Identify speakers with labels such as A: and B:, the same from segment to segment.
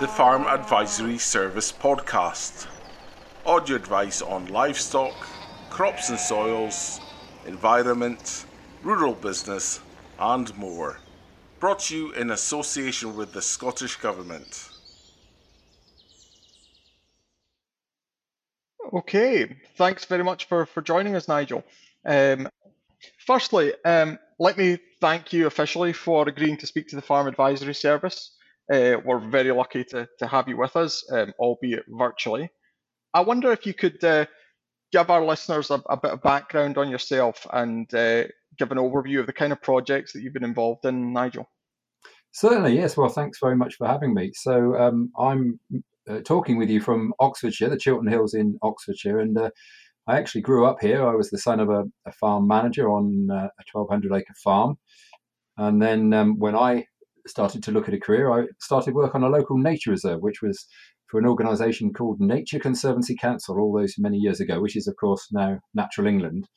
A: the Farm Advisory Service podcast. Audio advice on livestock, crops and soils, environment, rural business, and more. Brought to you in association with the Scottish Government.
B: Okay, thanks very much for, for joining us, Nigel. Um, firstly, um, let me thank you officially for agreeing to speak to the Farm Advisory Service. Uh, we're very lucky to, to have you with us, um, albeit virtually. I wonder if you could uh, give our listeners a, a, bit of background on yourself and uh, give an overview of the kind of projects that you've been involved in, Nigel.
C: Certainly, yes. Well, thanks very much for having me. So, um, I'm uh, talking with you from Oxfordshire, the Chiltern Hills in Oxfordshire, and uh, I actually grew up here. I was the son of a, a farm manager on uh, a 1,200 acre farm. And then um, when I started to look at a career, I started work on a local nature reserve, which was for an organisation called Nature Conservancy Council all those many years ago, which is, of course, now Natural England.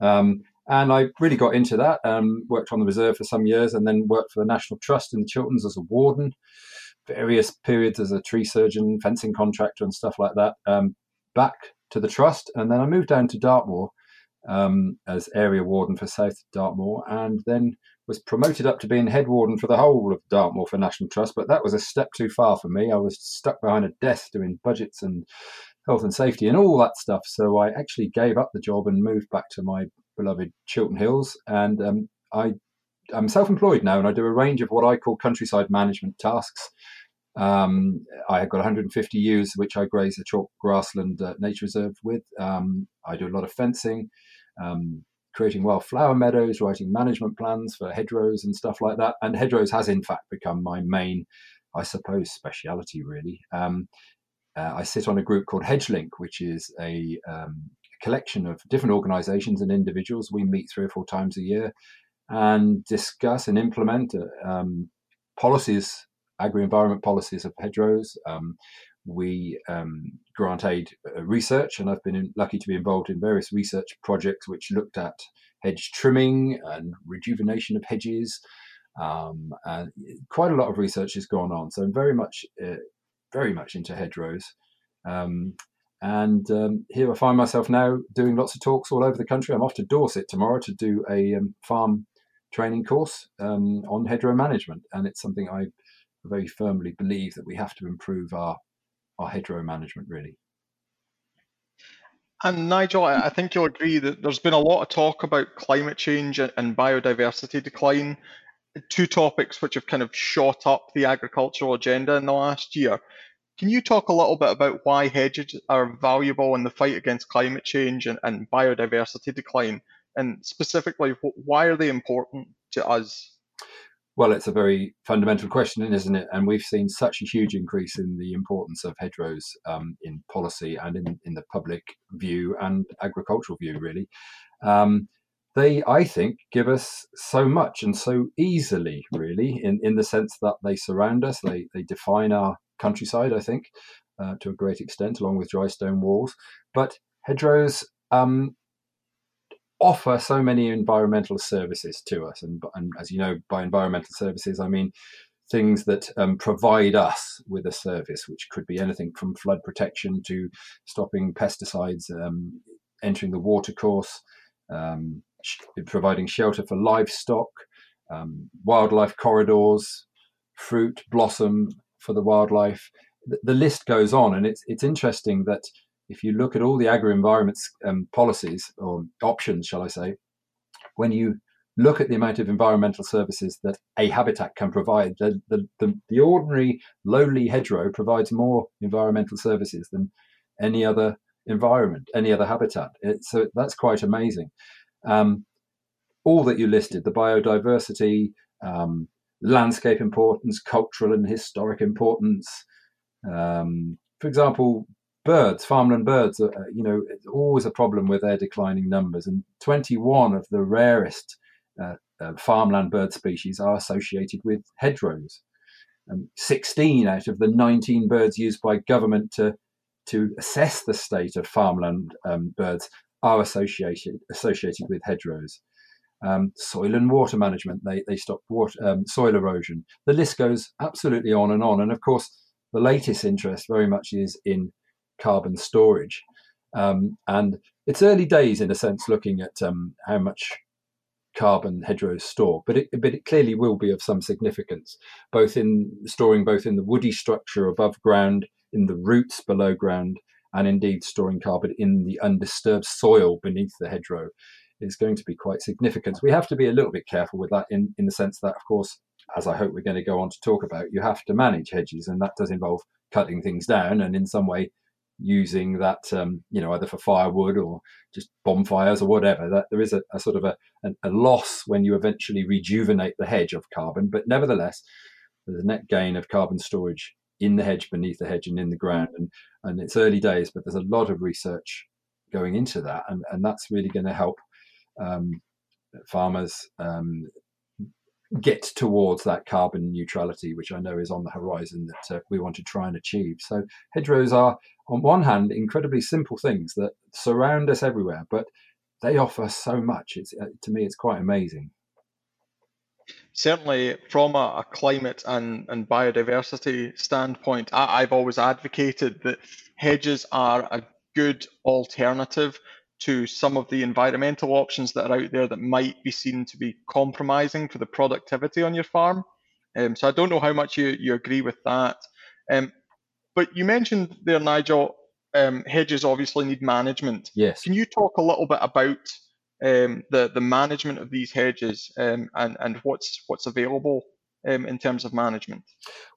C: Um, and I really got into that, um, worked on the reserve for some years, and then worked for the National Trust in the Chilterns as a warden, various periods as a tree surgeon, fencing contractor, and stuff like that. Um, back to the trust, and then I moved down to Dartmoor um, as area warden for South Dartmoor, and then was promoted up to being head warden for the whole of Dartmoor for National Trust. But that was a step too far for me. I was stuck behind a desk doing budgets and health and safety and all that stuff. So I actually gave up the job and moved back to my beloved Chiltern Hills, and um, I. I'm self-employed now, and I do a range of what I call countryside management tasks. Um, I have got 150 ewes, which I graze a chalk grassland uh, nature reserve with. Um, I do a lot of fencing, um, creating wildflower meadows, writing management plans for hedgerows and stuff like that. And hedgerows has, in fact, become my main, I suppose, speciality, really. Um, uh, I sit on a group called HedgeLink, which is a um, collection of different organizations and individuals. We meet three or four times a year and discuss and implement uh, um, policies agri-environment policies of hedgerows. Um, we um, grant aid uh, research, and I've been lucky to be involved in various research projects which looked at hedge trimming and rejuvenation of hedges. Um, and quite a lot of research has gone on, so I'm very much, uh, very much into hedgerows. Um, and um, here I find myself now doing lots of talks all over the country. I'm off to Dorset tomorrow to do a um, farm training course um, on hedgerow management, and it's something I very firmly believe that we have to improve our our hedgerow management really.
B: And Nigel, I think you'll agree that there's been a lot of talk about climate change and biodiversity decline, two topics which have kind of shot up the agricultural agenda in the last year. Can you talk a little bit about why hedges are valuable in the fight against climate change and, and biodiversity decline? And specifically, why are they important to us?
C: Well, it's a very fundamental question, isn't it? And we've seen such a huge increase in the importance of hedgerows um, in policy and in, in the public view and agricultural view, really. Um, they, I think, give us so much and so easily, really, in, in the sense that they surround us, they, they define our countryside, I think, uh, to a great extent, along with dry stone walls. But hedgerows um, offer so many environmental services to us. And, and as you know, by environmental services, I mean things that um, provide us with a service, which could be anything from flood protection to stopping pesticides um, entering the watercourse, um, sh- providing shelter for livestock, um, wildlife corridors, fruit, blossom for the wildlife. The, the list goes on, and it's it's interesting that if you look at all the agri-environment um, policies or options, shall I say, when you look at the amount of environmental services that a habitat can provide, the, the, the, the ordinary lowly hedgerow provides more environmental services than any other environment, any other habitat. It, so that's quite amazing. Um, all that you listed, the biodiversity, um, landscape importance, cultural and historic importance. Um, for example, birds, farmland birds, are, uh, you know, it's always a problem with their declining numbers. And 21 of the rarest uh, uh, farmland bird species are associated with hedgerows. Um, 16 out of the 19 birds used by government to to assess the state of farmland um, birds are associated associated with hedgerows. Um, soil and water management, they, they stop water, um, soil erosion. The list goes absolutely on and on. And of course, the latest interest very much is in carbon storage. Um, and it's early days in a sense looking at um, how much carbon hedgerows store, but it, but it clearly will be of some significance, both in storing both in the woody structure above ground, in the roots below ground, and indeed storing carbon in the undisturbed soil beneath the hedgerow is going to be quite significant. We have to be a little bit careful with that in, in the sense that, of course, as I hope we're going to go on to talk about, you have to manage hedges, and that does involve cutting things down and in some way using that, um, you know, either for firewood or just bonfires or whatever. That there is a, a sort of a, a, loss when you eventually rejuvenate the hedge of carbon, but nevertheless, there's a net gain of carbon storage in the hedge, beneath the hedge, and in the ground. And and it's early days, but there's a lot of research going into that, and and that's really going to help um, farmers um, get towards that carbon neutrality, which I know is on the horizon that uh, we want to try and achieve. So hedgerows are, on one hand, incredibly simple things that surround us everywhere, but they offer so much. It's uh, to me, it's quite amazing.
B: Certainly, from a, a climate and, and biodiversity standpoint, I, I've always advocated that hedges are a good alternative to some of the environmental options that are out there that might be seen to be compromising for the productivity on your farm. Um, so I don't know how much you, you agree with that. Um, but you mentioned there, Nigel, um, hedges obviously need management.
C: Yes.
B: Can you talk a little bit about um, the the management of these hedges um, and and what's what's available um, in terms of management?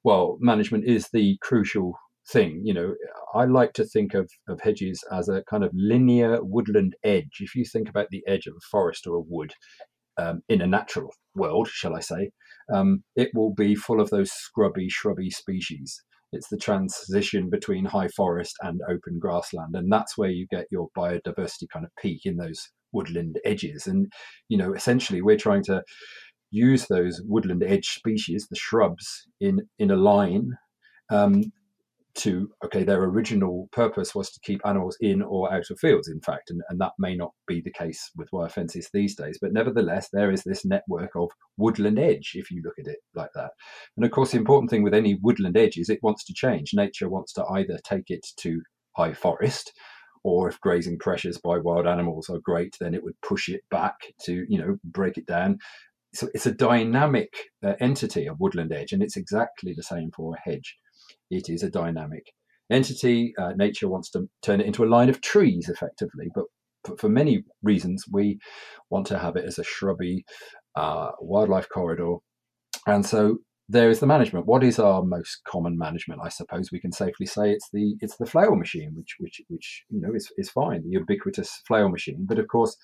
C: Well, management is the crucial thing. You know, I like to think of, of hedges as a kind of linear woodland edge. If you think about the edge of a forest or a wood um, in a natural world, shall I say, um, it will be full of those scrubby, shrubby species. It's the transition between high forest and open grassland, and that's where you get your biodiversity kind of peak in those woodland edges. And you know, essentially, we're trying to use those woodland edge species, the shrubs, in in a line um, to okay their original purpose was to keep animals in or out of fields in fact and, and that may not be the case with wire fences these days but nevertheless there is this network of woodland edge if you look at it like that. And of course the important thing with any woodland edge is it wants to change. Nature wants to either take it to high forest or if grazing pressures by wild animals are great then it would push it back to you know break it down. So it's a dynamic uh, entity a woodland edge and it's exactly the same for a hedge it is a dynamic entity. Uh, nature wants to turn it into a line of trees effectively, but for, many reasons, we want to have it as a shrubby uh, wildlife corridor. And so there is the management. What is our most common management? I suppose we can safely say it's the it's the flail machine, which which which you know is is fine, the ubiquitous flail machine. But of course,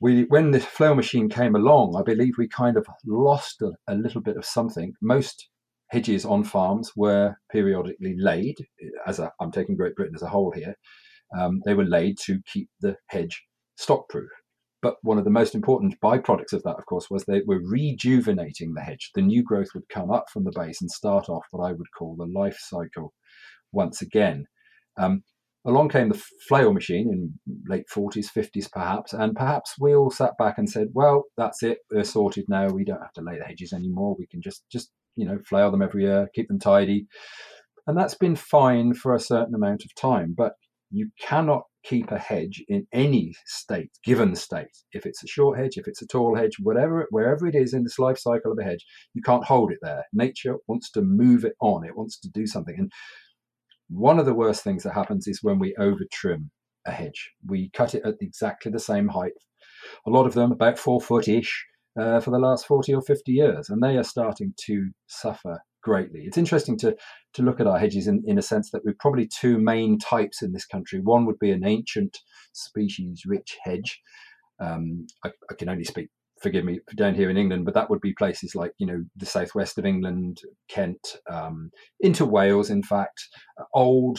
C: we when the flail machine came along, I believe we kind of lost a, a little bit of something. Most hedges on farms were periodically laid, as i am taking Great Britain as a whole here, um, they were laid to keep the hedge stock proof. But one of the most important byproducts of that, of course, was they were rejuvenating the hedge. The new growth would come up from the base and start off what I would call the life cycle once again. Um, along came the flail machine in late 40s, 50s perhaps, and perhaps we all sat back and said, well, that's it, they're sorted now, we don't have to lay the hedges anymore, we can just, just you know, flail them every year, keep them tidy. And that's been fine for a certain amount of time. But you cannot keep a hedge in any state, given state. If it's a short hedge, if it's a tall hedge, whatever, wherever it is in this life cycle of a hedge, you can't hold it there. Nature wants to move it on. It wants to do something. And one of the worst things that happens is when we over trim a hedge. We cut it at exactly the same height. A lot of them about four foot ish, uh, for the last 40 or 50 years, and they are starting to suffer greatly. It's interesting to, to look at our hedges in, in a sense that we've probably two main types in this country. One would be an ancient species rich hedge. Um, I, I, can only speak, forgive me, down here in England, but that would be places like, you know, the southwest of England, Kent, um, into Wales, in fact, old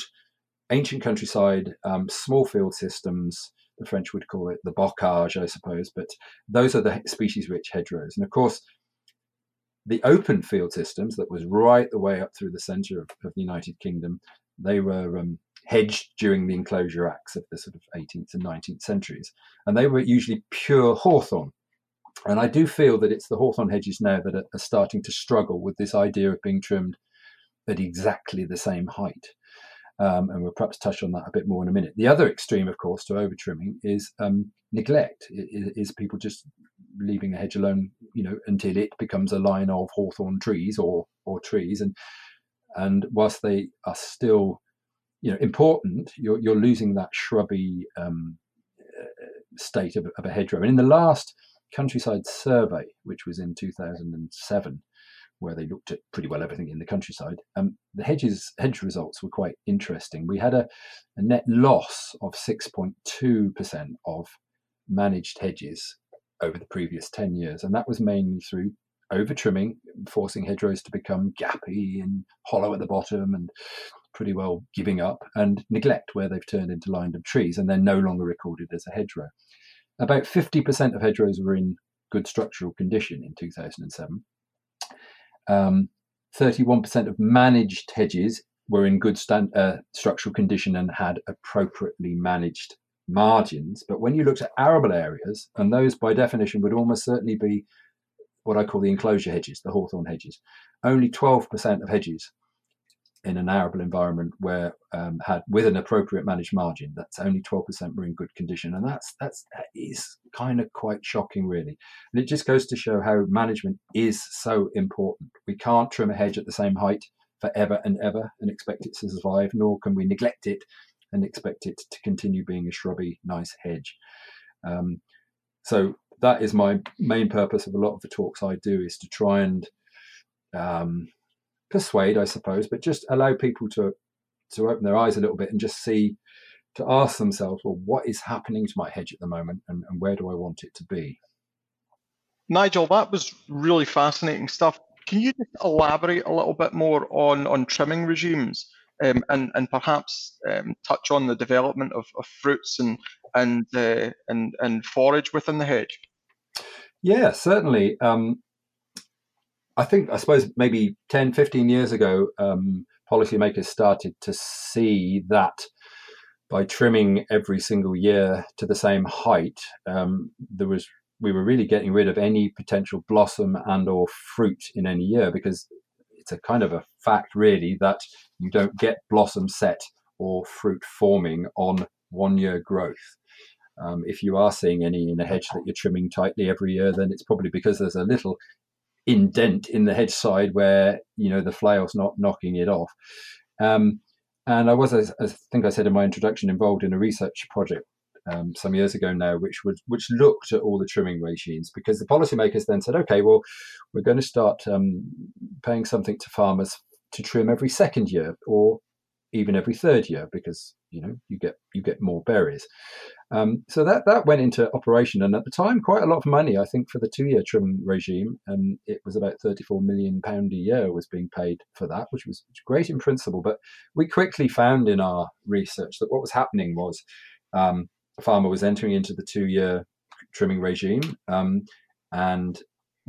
C: ancient countryside, um, small field systems, the French would call it the bocage, I suppose. But those are the species-rich hedgerows, and of course, the open field systems that was right the way up through the centre of, of the United Kingdom, they were um, hedged during the Enclosure Acts of the sort of 18th and 19th centuries, and they were usually pure hawthorn. And I do feel that it's the hawthorn hedges now that are, are starting to struggle with this idea of being trimmed at exactly the same height. Um, and we'll perhaps touch on that a bit more in a minute. The other extreme, of course, to over trimming is um, neglect. Is, is people just leaving a hedge alone, you know, until it becomes a line of hawthorn trees or or trees, and and whilst they are still, you know, important, you're you're losing that shrubby um, uh, state of, of a hedgerow. And in the last countryside survey, which was in 2007, where they looked at pretty well everything in the countryside. Um, the hedges hedge results were quite interesting. We had a, a net loss of 6.2% of managed hedges over the previous 10 years, and that was mainly through over trimming, forcing hedgerows to become gappy and hollow at the bottom and pretty well giving up, and neglect where they've turned into lined up trees and they're no longer recorded as a hedgerow. About 50% of hedgerows were in good structural condition in 2007 um, 31% of managed hedges were in good stand, uh, structural condition and had appropriately managed margins. But when you looked at arable areas, and those by definition would almost certainly be what I call the enclosure hedges, the hawthorn hedges, only 12% of hedges in an arable environment where um, had with an appropriate managed margin that's only 12% were in good condition. And that's that's that is kind of quite shocking really. And it just goes to show how management is so important. We can't trim a hedge at the same height forever and ever and expect it to survive nor can we neglect it and expect it to continue being a shrubby nice hedge. Um, so that is my main purpose of a lot of the talks i do is to try and um, persuade, I suppose, but just allow people to to open their eyes a little bit and just see to ask themselves, well, what is happening to my hedge at the moment, and, and where do I want it to be?
B: Nigel, that was really fascinating stuff. Can you just elaborate a little bit more on on trimming regimes? Um, and and perhaps um, touch on the development of, of fruits and and uh, and and forage within the hedge.
C: Yeah, certainly. Um, I think, I suppose, maybe 10, 15 years ago, um, policymakers started to see that by trimming every single year to the same height, um, there was we were really getting rid of any potential blossom and or fruit in any year because it's a kind of a fact really that you don't get blossom set or fruit forming on one year growth. Um, if you are seeing any in a hedge that you're trimming tightly every year, then it's probably because there's a little indent in the hedge side where you know the flail's not knocking it off. Um, and I was, as, I think I said in my introduction, involved in a research project um, some years ago now, which would which looked at all the trimming regimes because the policymakers then said, okay, well, we're going to start um, paying something to farmers to trim every second year or even every third year because you know you get you get more berries. Um, so that that went into operation, and at the time, quite a lot of money. I think for the two-year trim regime, and it was about thirty-four million pound a year was being paid for that, which was great in principle. But we quickly found in our research that what was happening was um, a farmer was entering into the two-year trimming regime, um, and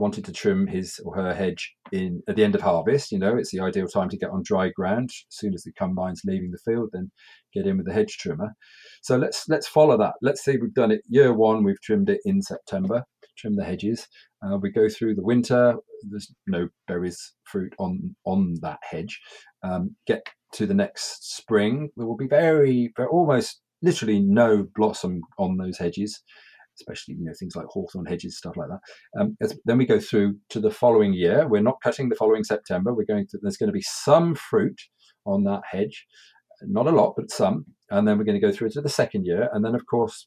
C: wanted to trim his or her hedge in at the end of harvest, you know, it's the ideal time to get on dry ground. As soon as the combine's leaving the field, then get in with the hedge trimmer. So let's let's follow that. Let's say we've done it year one, we've trimmed it in September, trim the hedges. Uh, we go through the winter. There's no berries, fruit on on that hedge. Um, get to the next spring, there will be very, very almost literally no blossom on those hedges especially you know things like hawthorn hedges, stuff like that. Um, as, then we go through to the following year. We're not cutting the following September. We're going to there's going to be some fruit on that hedge, not a lot, but some. And then we're going to go through to the second year, and then of course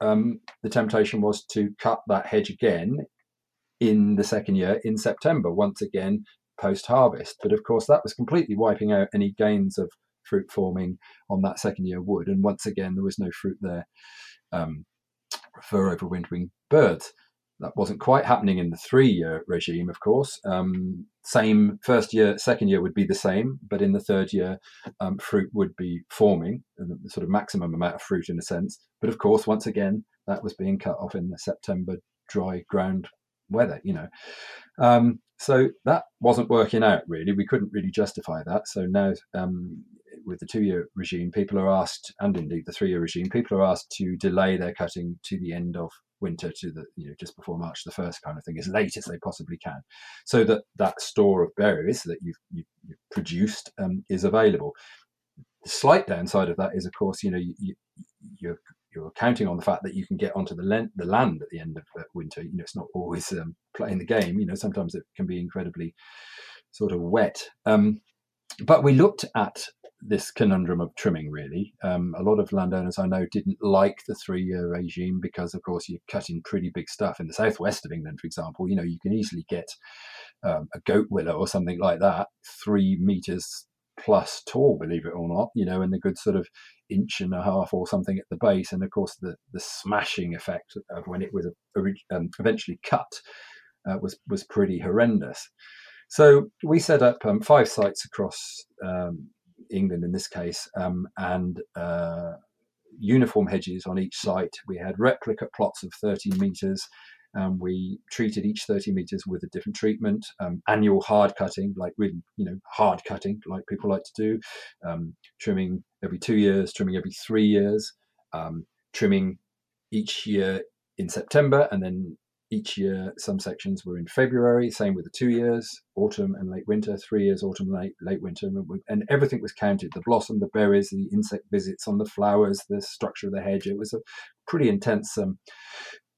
C: um, the temptation was to cut that hedge again in the second year in September, once again post harvest. But of course, that was completely wiping out any gains of fruit forming on that second year wood. And once again, there was no fruit there. Um, for overwintering birds. That wasn't quite happening in the three year regime, of course. Um, same first year, second year would be the same, but in the third year, um, fruit would be forming, the sort of maximum amount of fruit in a sense. But of course, once again, that was being cut off in the September dry ground weather, you know. Um, so that wasn't working out really. We couldn't really justify that. So now um, with the two-year regime, people are asked, and indeed the three-year regime, people are asked to delay their cutting to the end of winter to the you know just before March the first kind of thing, as late as they possibly can, so that that store of berries that you've, you've, produced um, is available. The slight downside of that is, of course, you know you, you, you're you're counting on the fact that you can get onto the, land at the end of winter. You know, it's not always um, playing the game. You know, sometimes it can be incredibly sort of wet. Um, but we looked at this conundrum of trimming really. Um, a lot of landowners I know didn't like the three year regime because, of course, you're cutting pretty big stuff. In the southwest of England, for example, you know, you can easily get um, a goat willow or something like that, three meters plus tall, believe it or not, you know, and a good sort of inch and a half or something at the base. And of course, the, the smashing effect of when it was um, eventually cut uh, was, was pretty horrendous. So we set up um, five sites across um, England in this case, um, and uh, uniform hedges on each site. We had replica plots of 30 metres. Um, we treated each 30 meters with a different treatment, um, annual hard cutting, like really, you know, hard cutting, like people like to do, um, trimming every two years, trimming every three years, um, trimming each year in September, and then each year some sections were in February. Same with the two years, autumn and late winter. Three years, autumn, late late winter, and everything was counted: the blossom, the berries, the insect visits on the flowers, the structure of the hedge. It was a pretty intense um,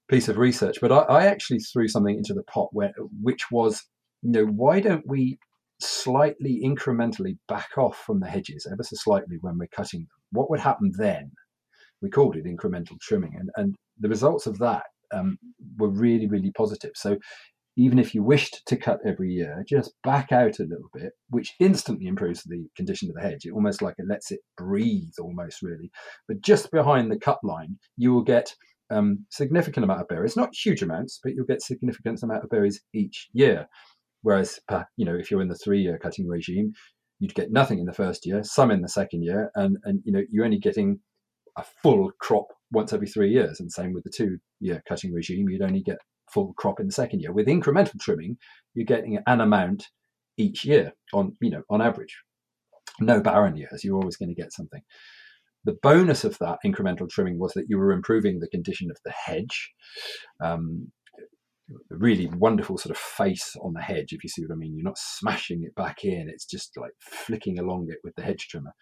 C: piece of research. But I, I, actually threw something into the pot where, which was, you know, why don't we slightly incrementally back off from the hedges ever so slightly when we're cutting them? What would happen then? We called it incremental trimming, and and the results of that um, were really, really positive. So even if you wished to cut every year, just back out a little bit, which instantly improves the condition of the hedge. It almost like it lets it breathe, almost really. But just behind the cut line, you will get um, significant amount of berries, not huge amounts, but you'll get significant amount of berries each year. Whereas, you know, if you're in the three-year cutting regime, you'd get nothing in the first year, some in the second year, and and you know you're only getting a full crop once every three years. And same with the two year cutting regime, you'd only get full crop in the second year. With incremental trimming, you're getting an amount each year on, you know, on average. No barren years, you're always going to get something. The bonus of that incremental trimming was that you were improving the condition of the hedge. Um, really wonderful sort of face on the hedge, if you see what I mean. You're not smashing it back in, it's just like flicking along it with the hedge trimmer.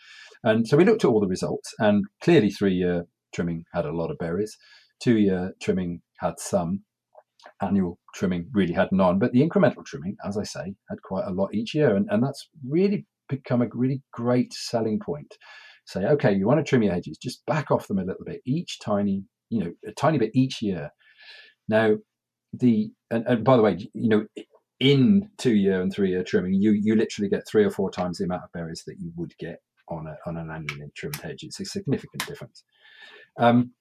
C: And so we looked at all the results, and clearly three year trimming had a lot of berries. Two year trimming had some. Annual trimming really had none. But the incremental trimming, as I say, had quite a lot each year. And, and that's really become a really great selling point. Say, okay, you want to trim your hedges, just back off them a little bit, each tiny, you know, a tiny bit each year. Now, the and, and by the way, you know, in two year and three year trimming, you you literally get three or four times the amount of berries that you would get on a on an annual trimmed hedge. It's a significant difference. Um,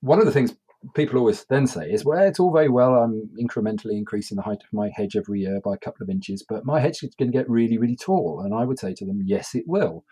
C: one of the things people always then say is, well, it's all very well. I'm incrementally increasing the height of my hedge every year by a couple of inches, but my hedge is going to get really, really tall. And I would say to them, yes, it will.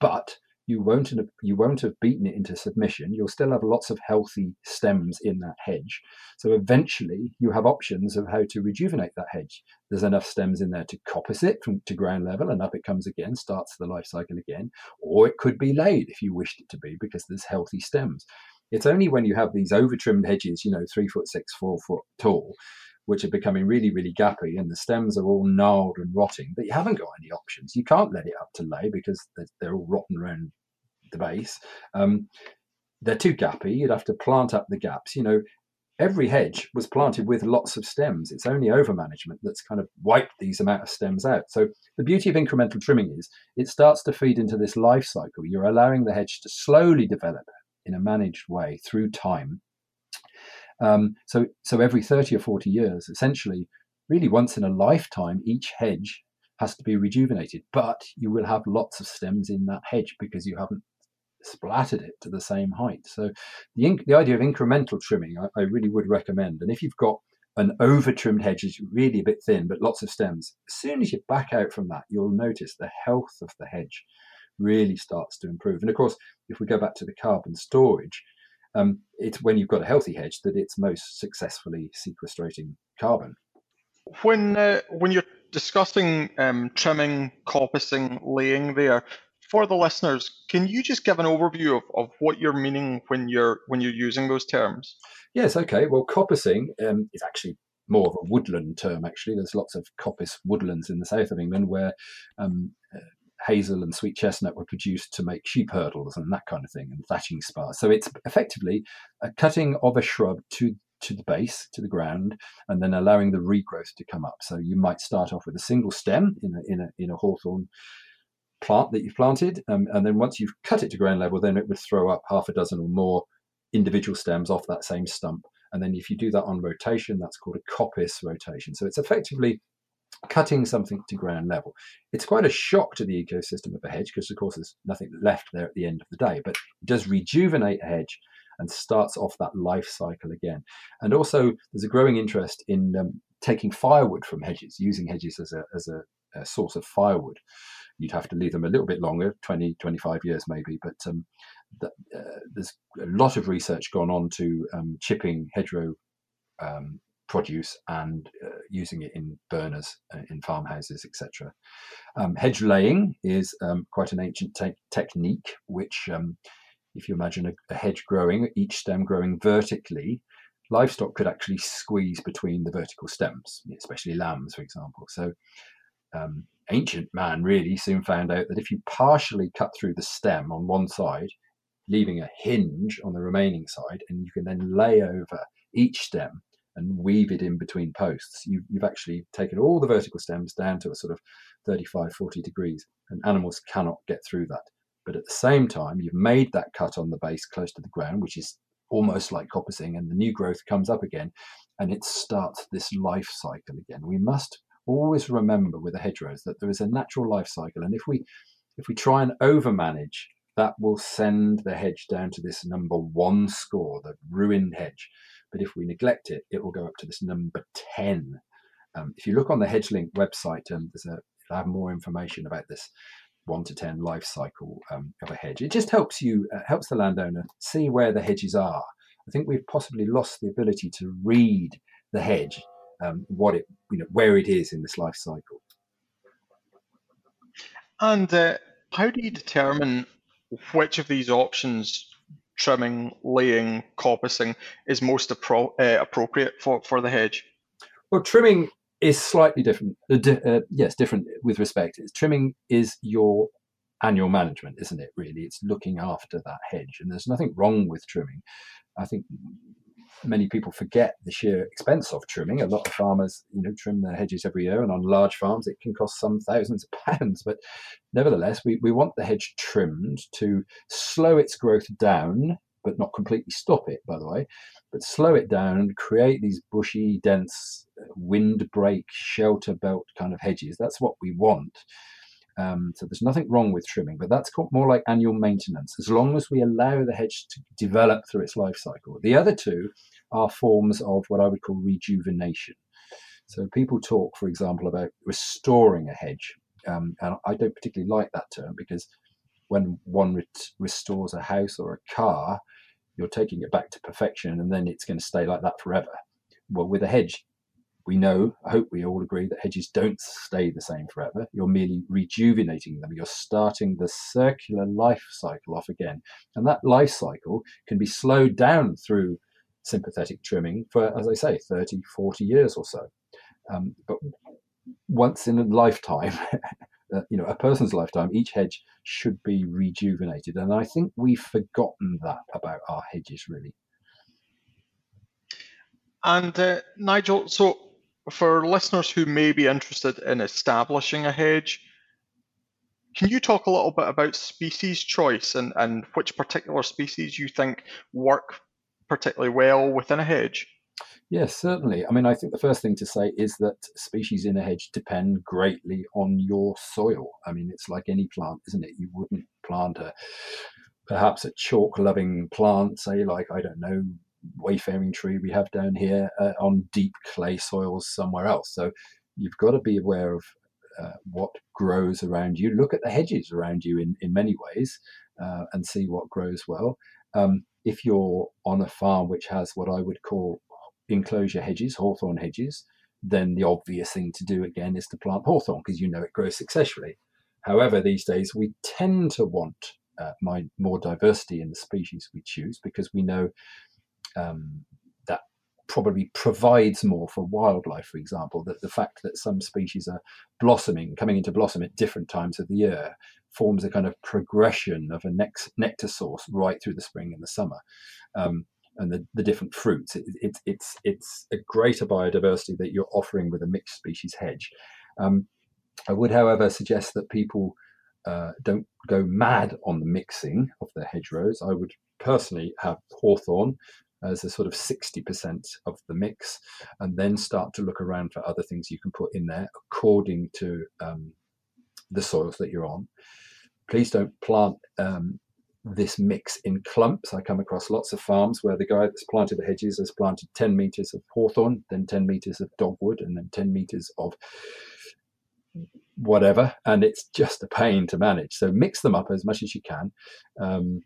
C: But you won't have, you won't have beaten it into submission. You'll still have lots of healthy stems in that hedge. So eventually, you have options of how to rejuvenate that hedge. There's enough stems in there to coppice it from, to ground level, and up it comes again, starts the life cycle again. Or it could be laid if you wished it to be, because there's healthy stems. It's only when you have these over trimmed hedges, you know, three foot six, four foot tall, which are becoming really, really gappy, and the stems are all gnarled and rotting, but you haven't got any options. You can't let it up to lay because they're, they're all rotten around the base. Um, they're too gappy. You'd have to plant up the gaps. You know, every hedge was planted with lots of stems. It's only over management that's kind of wiped these amount of stems out. So the beauty of incremental trimming is it starts to feed into this life cycle. You're allowing the hedge to slowly develop in a managed way through time um, so, so every 30 or 40 years, essentially, really once in a lifetime, each hedge has to be rejuvenated. But you will have lots of stems in that hedge because you haven't splattered it to the same height. So the, the idea of incremental trimming, I, I really would recommend. And if you've got an over trimmed hedge is really a bit thin, but lots of stems. As soon as you back out from that, you'll notice the health of the hedge really starts to improve. And of course, if we go back to the carbon storage, um, it's when you've got a healthy hedge that it's most successfully sequestrating carbon.
B: When uh, when you're discussing um, trimming, coppicing, laying there, for the listeners, can you just give an overview of, of what you're meaning when you're when you're using those terms?
C: Yes, okay. Well, coppicing um, is actually more of a woodland term. Actually, there's lots of coppice woodlands in the south of England where um, hazel and sweet chestnut were produced to make sheep hurdles and that kind of thing, and thatching spars. So it's effectively a cutting of a shrub to to the base, to the ground, and then allowing the regrowth to come up. So you might start off with a single stem in a in a in a hawthorn plant that you've planted, um, and then once you've cut it to ground level, then it would throw up half a dozen or more individual stems off that same stump. And then if you do that on rotation, that's called a coppice rotation. So it's effectively cutting something to ground level. It's quite a shock to the ecosystem of a hedge because, of course, there's nothing left there at the end of the day, but it does rejuvenate a hedge and starts off that life cycle again. And also, there's a growing interest in um, taking firewood from hedges, using hedges as a, as a, a, source of firewood. You'd have to leave them a little bit longer, 20, 25 years maybe, but um, uh, there's a lot of research gone on to um, chipping hedgerow um, produce and uh, using it in burners, uh, in farmhouses, etc. Um, hedge laying is um, quite an ancient te- technique, which, um, if you imagine a, a, hedge growing, each stem growing vertically, livestock could actually squeeze between the vertical stems, especially lambs, for example. So, um, ancient man really soon found out that if you partially cut through the stem on one side, leaving a hinge on the remaining side, and you can then lay over each stem and weave it in between posts. You've, you've actually taken all the vertical stems down to a sort of 35, 40 degrees, and animals cannot get through that. But at the same time, you've made that cut on the base close to the ground, which is almost like coppicing, and the new growth comes up again, and it starts this life cycle again. We must always remember with the hedgerows that there is a natural life cycle, and if we if we try and overmanage that will send the hedge down to this number one score, the ruined hedge. But if we neglect it, it will go up to this number 10. Um, if you look on the HedgeLink website, um, there's a, I have more information about this one to 10 life cycle um, of a hedge. It just helps you, uh, helps the landowner see where the hedges are. I think we've possibly lost the ability to read the hedge, um, what it, you know, where it is in this life cycle.
B: And uh, how do you determine which of these options, trimming, laying, coppicing, is most appro- uh, appropriate for, for the hedge?
C: Well, trimming is slightly different. Uh, uh, yes, different with respect. Trimming is your annual management, isn't it? Really, it's looking after that hedge, and there's nothing wrong with trimming. I think many people forget the sheer expense of trimming. A lot of farmers, you know, trim their hedges every year, and on large farms, it can cost some thousands of pounds. But nevertheless, we, we want the hedge trimmed to slow its growth down, but not completely stop it, by the way, but slow it down and create these bushy, dense, windbreak, shelter belt kind of hedges. That's what we want. Um, so there's nothing wrong with trimming, but that's more like annual maintenance, as long as we allow the hedge to develop through its life cycle. The other two are forms of what I would call rejuvenation. So people talk, for example, about restoring a hedge, um, and I don't particularly like that term because when one re- restores a house or a car, you're taking it back to perfection, and then it's going to stay like that forever. Well, with a hedge, we know, I hope we all agree, that hedges don't stay the same forever. You're merely rejuvenating them. You're starting the circular life cycle off again. And that life cycle can be slowed down through sympathetic trimming for, as I say, 30, 40 years or so. Um, but once in a lifetime, uh, you know, a person's lifetime, each hedge should be rejuvenated. And I think we've forgotten that about our hedges, really.
B: And uh, Nigel, so for listeners who may be interested in establishing a hedge, can you talk a little bit about species choice and, and which particular species you think work particularly well within a hedge?
C: Yes, certainly. I mean, I think the first thing to say is that species in a hedge depend greatly on your soil. I mean, it's like any plant, isn't it? You wouldn't plant a perhaps a chalk loving plant, say, like, I don't know, wayfaring tree we have down here uh, on deep clay soils somewhere else. So you've got to be aware of uh, what grows around you. Look at the hedges around you in, in many ways uh, and see what grows well. Um, if you're on a farm which has what I would call enclosure hedges, hawthorn hedges, then the obvious thing to do again is to plant hawthorn because you know it grows successfully. However, these days we tend to want uh, my, more diversity in the species we choose because we know um, that probably provides more for wildlife, for example, that the fact that some species are blossoming, coming into blossom at different times of the year, forms a kind of progression of a nectar source right through the spring and the summer. Um, and the, the different fruits. It, it, it's it's a greater biodiversity that you're offering with a mixed species hedge. Um, I would, however, suggest that people uh, don't go mad on the mixing of their hedgerows. I would personally have hawthorn as a sort of 60% of the mix, and then start to look around for other things you can put in there according to um, the soils that you're on. Please don't plant um, this mix in clumps. I come across lots of farms where the guy that's planted the hedges has planted 10 meters of hawthorn, then 10 meters of dogwood, and then 10 meters of whatever. And it's just a pain to manage. So mix them up as much as you can. Um,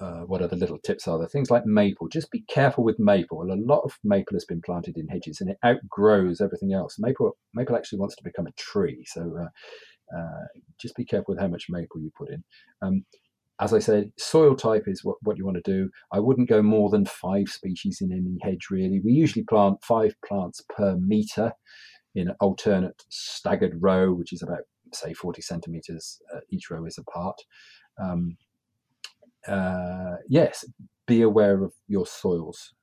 C: uh, what other little tips are there? Things like maple. Just be careful with maple. A lot of maple has been planted in hedges and it outgrows everything else. Maple maple actually wants to become a tree. So uh, uh, just be careful with how much maple you put in. Um, as I said, soil type is what, what you want to do. I wouldn't go more than five species in any hedge, really. We usually plant five plants per meter in an alternate staggered row, which is about, say, 40 centimeters uh, each row is apart. Um, uh, yes, be aware of your soils,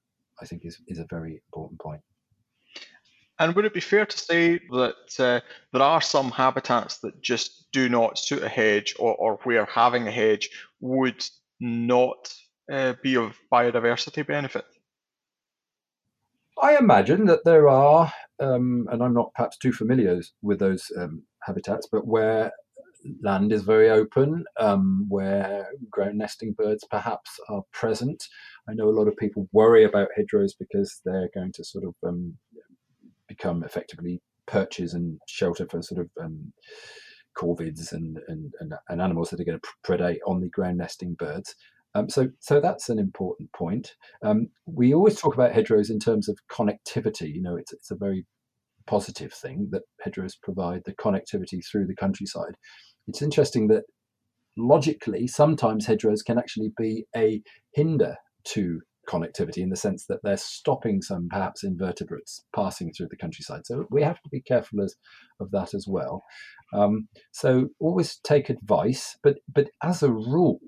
C: I think, is, is a very important point.
B: And would it be fair to say that uh, there are some habitats that just do not suit a hedge, or, or where having a hedge would not uh, be of biodiversity benefit?
C: I imagine that there are, um, and I'm not perhaps too familiar with those um, habitats, but where land is very open, um, where ground nesting birds perhaps are present. I know a lot of people worry about hedgerows because they're going to sort of um, become effectively perches and shelter for sort of um, corvids and, and, and, and, animals that are going to predate on the ground nesting birds. Um, so, so that's an important point. Um, we always talk about hedgerows in terms of connectivity. You know, it's, it's a very positive thing that hedgerows provide the connectivity through the countryside. It's interesting that logically, sometimes hedgerows can actually be a hinder to connectivity in the sense that they're stopping some perhaps invertebrates passing through the countryside. So we have to be careful as, of that as well. Um, so always take advice, but but as a rule,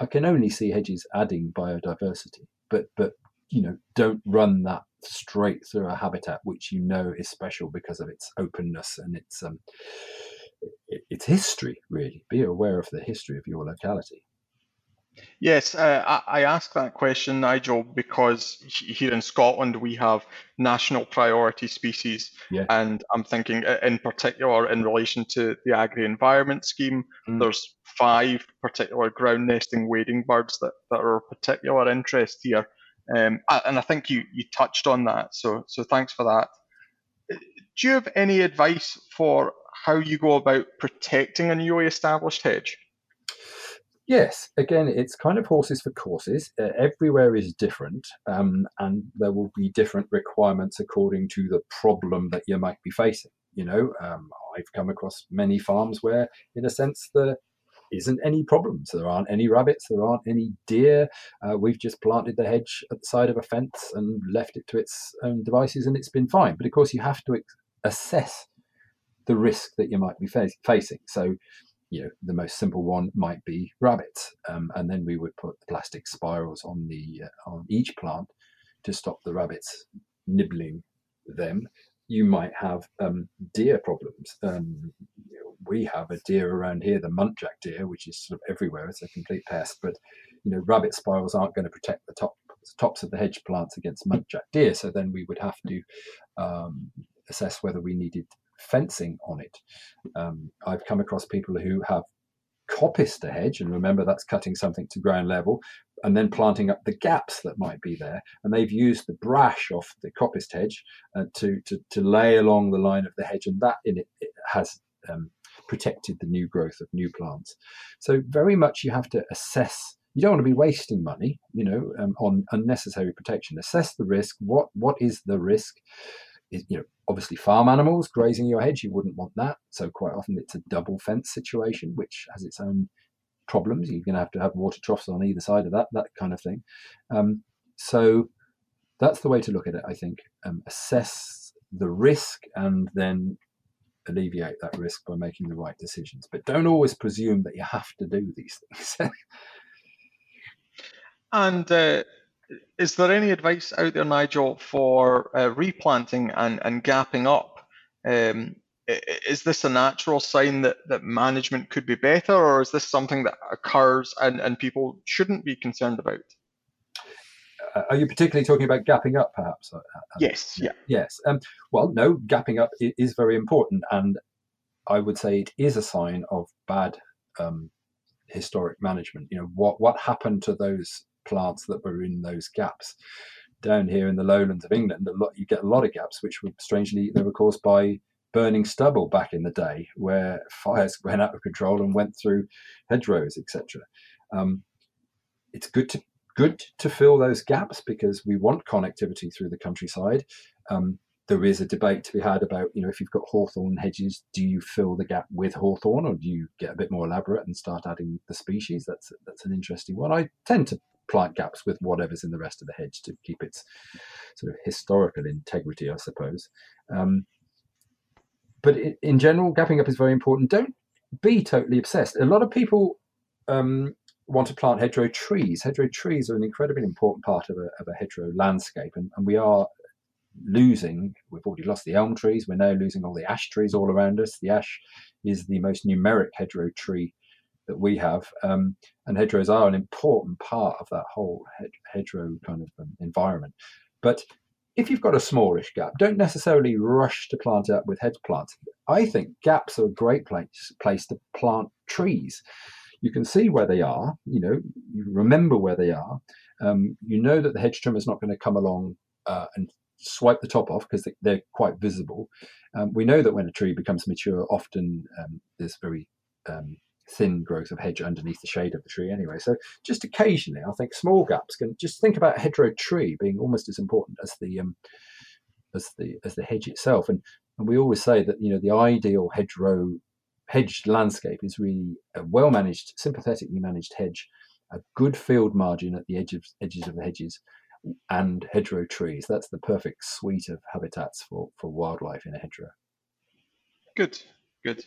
C: I can only see hedges adding biodiversity. But but you know don't run that straight through a habitat which you know is special because of its openness and its um, its history. Really, be aware of the history of your locality.
B: Yes, uh, I, I ask that question, Nigel, because here in Scotland we have national priority species,
C: yeah.
B: and I'm thinking uh, in particular in relation to the Agri Environment Scheme, mm. there's five particular ground nesting wading birds that, that are of particular interest here, um, and I think you, you touched on that, so so thanks for that. Do you have any advice for how you go about protecting a newly established hedge?
C: Yes, again, it's kind of horses for courses. Uh, everywhere is different, um, and there will be different requirements according to the problem that you might be facing. You know, um, I've come across many farms where, in a sense, there isn't any problems. There aren't any rabbits, there aren't any deer. Uh, we've just planted the hedge at the side of a fence and left it to its own devices, and it's been fine. But of course, you have to ex- assess the risk that you might be fa- facing. So, you know, the most simple one might be rabbits, um, and then we would put plastic spirals on the uh, on each plant to stop the rabbits nibbling them. You might have um, deer problems. Um, we have a deer around here, the muntjac deer, which is sort of everywhere. It's a complete pest, but you know, rabbit spirals aren't going to protect the top tops of the hedge plants against muntjac deer. So then we would have to um, assess whether we needed fencing on it. Um, I've come across people who have coppiced a hedge, and remember that's cutting something to ground level, and then planting up the gaps that might be there. And they've used the brash off the coppiced hedge uh, to, to, to lay along the line of the hedge, and that in it, it has um, protected the new growth of new plants. So very much you have to assess. You don't want to be wasting money, you know, um, on unnecessary protection. Assess the risk. What what is the risk? you know, obviously farm animals grazing your hedge, you wouldn't want that. So quite often it's a double fence situation, which has its own problems. You're going to have to have water troughs on either side of that, that kind of thing. Um, so that's the way to look at it, I think. Um, assess the risk and then alleviate that risk by making the right decisions. But don't always presume that you have to do these things.
B: and uh, is there any advice out there, Nigel, for uh, replanting and, and gapping up? Um, is this a natural sign that, that management could be better, or is this something that occurs and, and people shouldn't be concerned about?
C: Uh, are you particularly talking about gapping up, perhaps? Uh, uh,
B: yes, yeah.
C: Yes. Um, well, no, gapping up is very important, and I would say it is a sign of bad um, historic management. You know, what what happened to those plants that were in those gaps? Down here in the lowlands of England, a lot, you get a lot of gaps, which were strangely they were caused by burning stubble back in the day, where fires went out of control and went through hedgerows, etc. Um, it's good to good to fill those gaps because we want connectivity through the countryside. Um, there is a debate to be had about, you know, if you've got hawthorn hedges, do you fill the gap with hawthorn or do you get a bit more elaborate and start adding the species? That's that's an interesting one. I tend to plant gaps with whatever's in the rest of the hedge to keep its sort of historical integrity, I suppose. Um, but in general, gapping up is very important. Don't be totally obsessed. A lot of people um, want to plant hedgerow trees. Hedgerow trees are an incredibly important part of a, of a hedgerow landscape, and, and we are losing, we've already lost the elm trees, we're now losing all the ash trees all around us. The ash is the most numeric hedgerow tree that we have, um, and hedgerows are an important part of that whole hedgerow kind of um, environment. But if you've got a smallish gap, don't necessarily rush to plant it up with hedge plants. I think gaps are a great place place to plant trees you can see where they are. You know, you remember where they are. Um, you know that the hedge trimmer is not going to come along uh, and swipe the top off because they, are quite visible. Um, we know that when a tree becomes mature, often um, there's very um, thin growth of hedge underneath the shade of the tree anyway. So just occasionally, I think small gaps can just think about a hedgerow tree being almost as important as the um, as the as the hedge itself. And and we always say that you know the ideal hedgerow hedged landscape is really a well managed, sympathetically managed hedge, a good field margin at the edge of, edges of the hedges, and hedgerow trees. That's the perfect suite of habitats for, for wildlife in a hedgerow.
B: Good, good.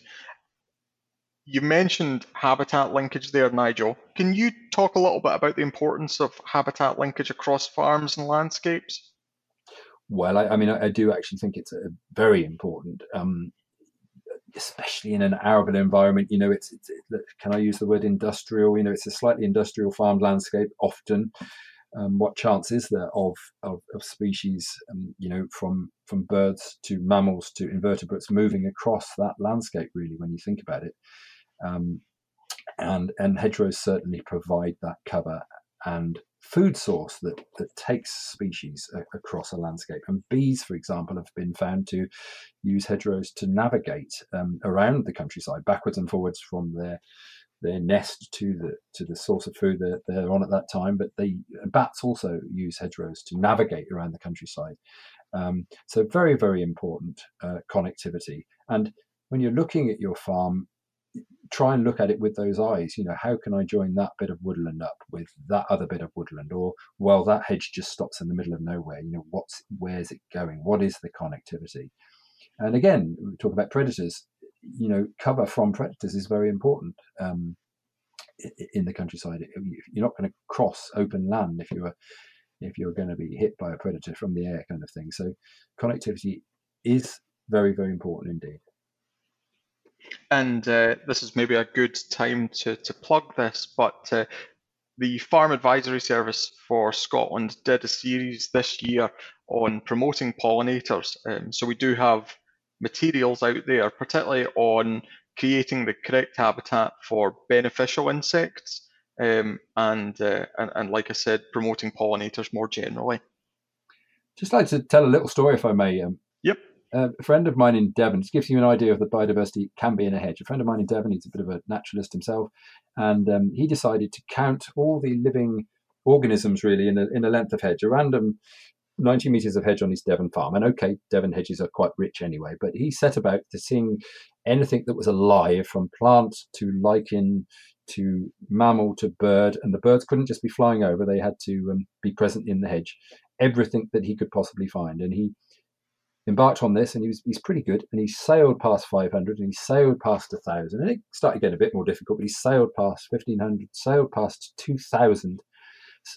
B: You mentioned habitat linkage there, Nigel. Can you talk a little bit about the importance of habitat linkage across farms and landscapes?
C: Well, I, I mean, I, I, do actually think it's a very important. Um, especially in an arable environment, you know, it's, it's it, can I use the word industrial? You know, it's a slightly industrial farmed landscape often. Um, what chance is there of of, of species, um, you know, from from birds to mammals to invertebrates moving across that landscape? Really, when you think about it, um, and and hedgerows certainly provide that cover and food source that, that takes species a, across a landscape. And bees, for example, have been found to use hedgerows to navigate um, around the countryside, backwards and forwards from their their nest to the to the source of food that they're on at that time. But they bats also use hedgerows to navigate around the countryside. Um, so very very important uh, connectivity. And when you're looking at your farm, try and look at it with those eyes. You know, how can I join that bit of woodland up with that other bit of woodland? Or, well, that hedge just stops in the middle of nowhere. You know, what's where's it going? What is the connectivity? And again, we talk about predators. You know, cover from predators is very important um, in the countryside. You're not going to cross open land if you're if you're going to be hit by a predator from the air, kind of thing. So, connectivity is very, very important indeed.
B: And uh, this is maybe a good time to, to plug this, but uh, the Farm Advisory Service for Scotland did a series this year on promoting pollinators. Um, so we do have materials out there, particularly on creating the correct habitat for beneficial insects, um, and, uh, and and like I said, promoting pollinators more generally.
C: Just like to tell a little story, if I may. Um,
B: yep
C: a friend of mine in Devon, just gives you an idea of the biodiversity can be in a hedge. A friend of mine in Devon, he's a bit of a naturalist himself, and um, he decided to count all the living organisms really in a, in a length of hedge, a random 90 metres of hedge on his Devon farm. And okay, Devon hedges are quite rich anyway, but he set about to seeing anything that was alive from plant to lichen to mammal to bird. And the birds couldn't just be flying over, they had to um, be present in the hedge. Everything that he could possibly find. And he embarked on this and he was he's pretty good and he sailed past 500 and he sailed past 1000 and it started getting a bit more difficult but he sailed past 1500 sailed past 2000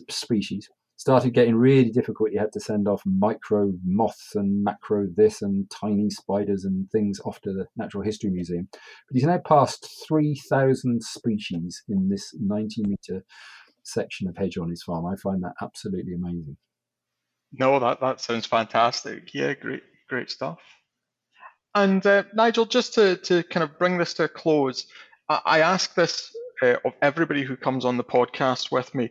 C: species started getting really difficult. You had to send off micro moths and macro this and tiny spiders and things off to the natural history museum but he's now passed 3000 species in this 90 meter section of hedge on his farm. I find that absolutely amazing.
B: No, that, that sounds fantastic. Yeah, great Great stuff. And uh, Nigel, just to, to kind of bring this to a close, I, I ask this uh, of everybody who comes on the podcast with me.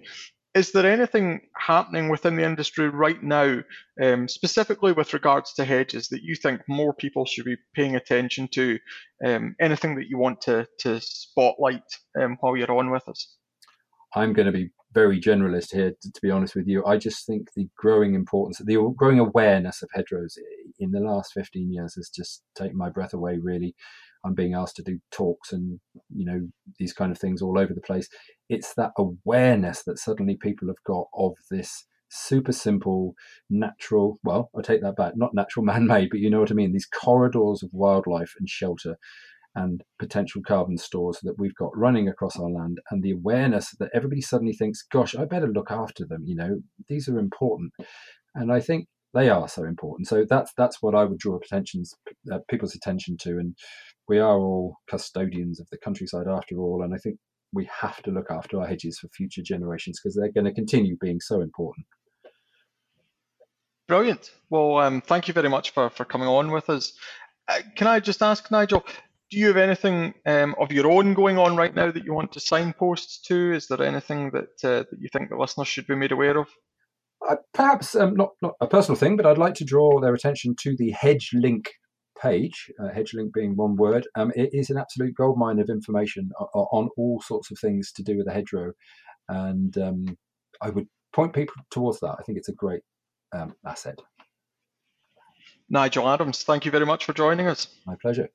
B: Is there anything happening within the industry right now, um, specifically with regards to hedges, that you think more people should be paying attention to? Um, anything that you want to, to spotlight um, while you're on with us?
C: I'm going to be very generalist here, to, to, be honest with you. I just think the growing importance, the growing awareness of hedgerows in the last 15 years has just taken my breath away, really. I'm being asked to do talks and, you know, these kind of things all over the place. It's that awareness that suddenly people have got of this super simple, natural, well, I take that back, not natural man made, but you know what I mean, these corridors of wildlife and shelter and potential carbon stores that we've got running across our land and the awareness that everybody suddenly thinks gosh i better look after them you know? These are important. And i think they are so important. So that's that's what i would draw uh, people's attention to. And we are all custodians of the countryside after all. And i think we have to look after our hedges for future generations because they're going to continue being so important.
B: Brilliant. Well um, thank you very much for, for coming on with us. Uh, can i just ask nigel do you have anything um, of your own going on right now that you want to signpost to? Is there anything that uh, that you think the listeners should be made aware of?
C: Uh, perhaps um, not not a personal thing, but I'd like to draw their attention to the Hedgelink page. Uh, Hedgelink being one word, um, it is an absolute goldmine of information on, on, all sorts of things to do with the hedgerow, and um, I would point people towards that. I think it's a great um, asset.
B: Nigel Adams, thank you very much for joining us.
C: My pleasure.